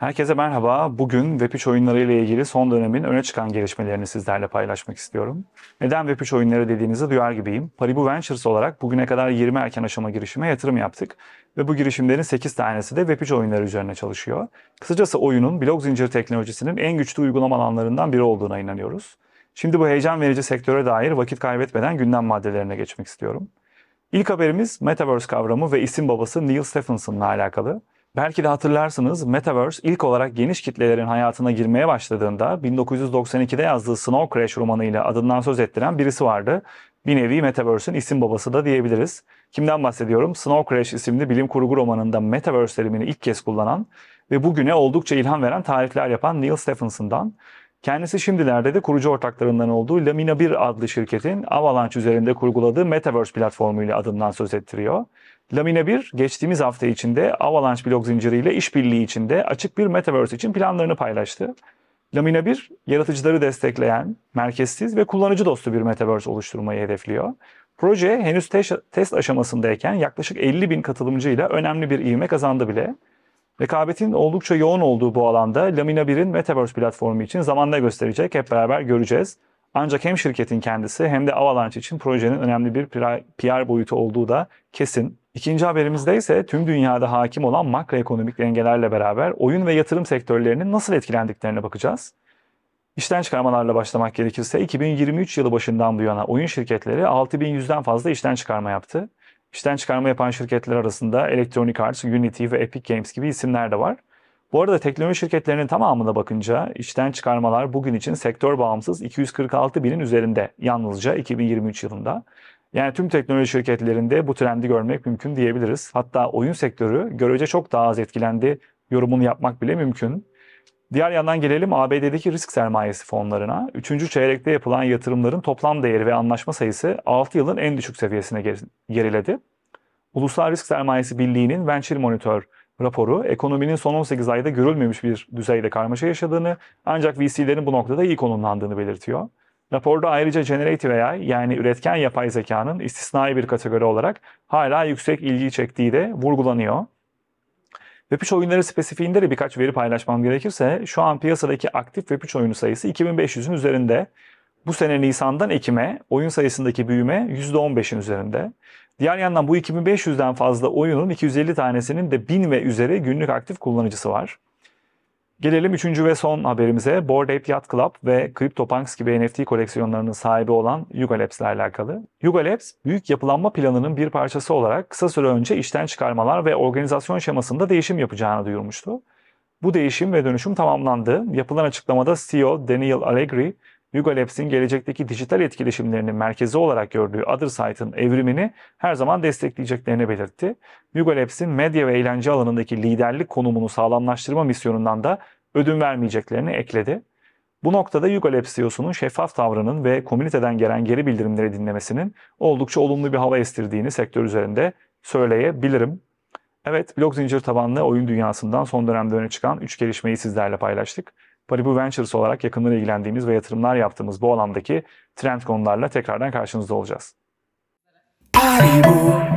Herkese merhaba. Bugün Web3 oyunları ile ilgili son dönemin öne çıkan gelişmelerini sizlerle paylaşmak istiyorum. Neden Web3 oyunları dediğinizi duyar gibiyim. Paribu Ventures olarak bugüne kadar 20 erken aşama girişime yatırım yaptık. Ve bu girişimlerin 8 tanesi de Web3 oyunları üzerine çalışıyor. Kısacası oyunun blok zincir teknolojisinin en güçlü uygulama alanlarından biri olduğuna inanıyoruz. Şimdi bu heyecan verici sektöre dair vakit kaybetmeden gündem maddelerine geçmek istiyorum. İlk haberimiz Metaverse kavramı ve isim babası Neil Stephenson'la alakalı. Belki de hatırlarsınız Metaverse ilk olarak geniş kitlelerin hayatına girmeye başladığında 1992'de yazdığı Snow Crash romanıyla adından söz ettiren birisi vardı. Bir nevi Metaverse'ün isim babası da diyebiliriz. Kimden bahsediyorum? Snow Crash isimli bilim kurgu romanında Metaverse terimini ilk kez kullanan ve bugüne oldukça ilham veren tarifler yapan Neil Stephenson'dan. Kendisi şimdilerde de kurucu ortaklarından olduğu Lamina 1 adlı şirketin Avalanche üzerinde kurguladığı Metaverse platformuyla adından söz ettiriyor. Lamina 1 geçtiğimiz hafta içinde Avalanche blok zinciriyle işbirliği içinde açık bir Metaverse için planlarını paylaştı. Lamina 1, yaratıcıları destekleyen, merkezsiz ve kullanıcı dostu bir Metaverse oluşturmayı hedefliyor. Proje henüz test aşamasındayken yaklaşık 50 bin katılımcıyla önemli bir ivme kazandı bile. Rekabetin oldukça yoğun olduğu bu alanda Lamina 1'in Metaverse platformu için zamanda gösterecek hep beraber göreceğiz. Ancak hem şirketin kendisi hem de Avalanche için projenin önemli bir PR boyutu olduğu da kesin. İkinci haberimizde ise tüm dünyada hakim olan makroekonomik dengelerle beraber oyun ve yatırım sektörlerinin nasıl etkilendiklerine bakacağız. İşten çıkarmalarla başlamak gerekirse 2023 yılı başından bu yana oyun şirketleri 6100'den fazla işten çıkarma yaptı. İşten çıkarma yapan şirketler arasında Electronic Arts, Unity ve Epic Games gibi isimler de var. Bu arada teknoloji şirketlerinin tamamına bakınca işten çıkarmalar bugün için sektör bağımsız 246 binin üzerinde yalnızca 2023 yılında. Yani tüm teknoloji şirketlerinde bu trendi görmek mümkün diyebiliriz. Hatta oyun sektörü görece çok daha az etkilendi yorumunu yapmak bile mümkün. Diğer yandan gelelim ABD'deki risk sermayesi fonlarına. Üçüncü çeyrekte yapılan yatırımların toplam değeri ve anlaşma sayısı 6 yılın en düşük seviyesine geriledi. Ulusal Risk Sermayesi Birliği'nin Venture Monitor raporu ekonominin son 18 ayda görülmemiş bir düzeyde karmaşa yaşadığını ancak VC'lerin bu noktada iyi konumlandığını belirtiyor. Raporda ayrıca Generative AI yani üretken yapay zekanın istisnai bir kategori olarak hala yüksek ilgi çektiği de vurgulanıyor. Web3 oyunları spesifiğinde de birkaç veri paylaşmam gerekirse şu an piyasadaki aktif Web3 oyunu sayısı 2500'ün üzerinde. Bu sene Nisan'dan Ekim'e oyun sayısındaki büyüme %15'in üzerinde. Diğer yandan bu 2500'den fazla oyunun 250 tanesinin de 1000 ve üzeri günlük aktif kullanıcısı var. Gelelim üçüncü ve son haberimize. Bored Ape Yacht Club ve CryptoPunks gibi NFT koleksiyonlarının sahibi olan Yuga Labs ile alakalı. Yuga Labs, büyük yapılanma planının bir parçası olarak kısa süre önce işten çıkarmalar ve organizasyon şemasında değişim yapacağını duyurmuştu. Bu değişim ve dönüşüm tamamlandı. Yapılan açıklamada CEO Daniel Allegri, Yuga Labs'in gelecekteki dijital etkileşimlerinin merkezi olarak gördüğü Othersite'ın evrimini her zaman destekleyeceklerini belirtti. Yuga Labs'in medya ve eğlence alanındaki liderlik konumunu sağlamlaştırma misyonundan da ödün vermeyeceklerini ekledi. Bu noktada Yuga Labs CEO'sunun şeffaf tavrının ve komüniteden gelen geri bildirimleri dinlemesinin oldukça olumlu bir hava estirdiğini sektör üzerinde söyleyebilirim. Evet, blok zincir tabanlı oyun dünyasından son dönemde öne çıkan 3 gelişmeyi sizlerle paylaştık. Paribu Ventures olarak yakından ilgilendiğimiz ve yatırımlar yaptığımız bu alandaki trend konularla tekrardan karşınızda olacağız. Paribu.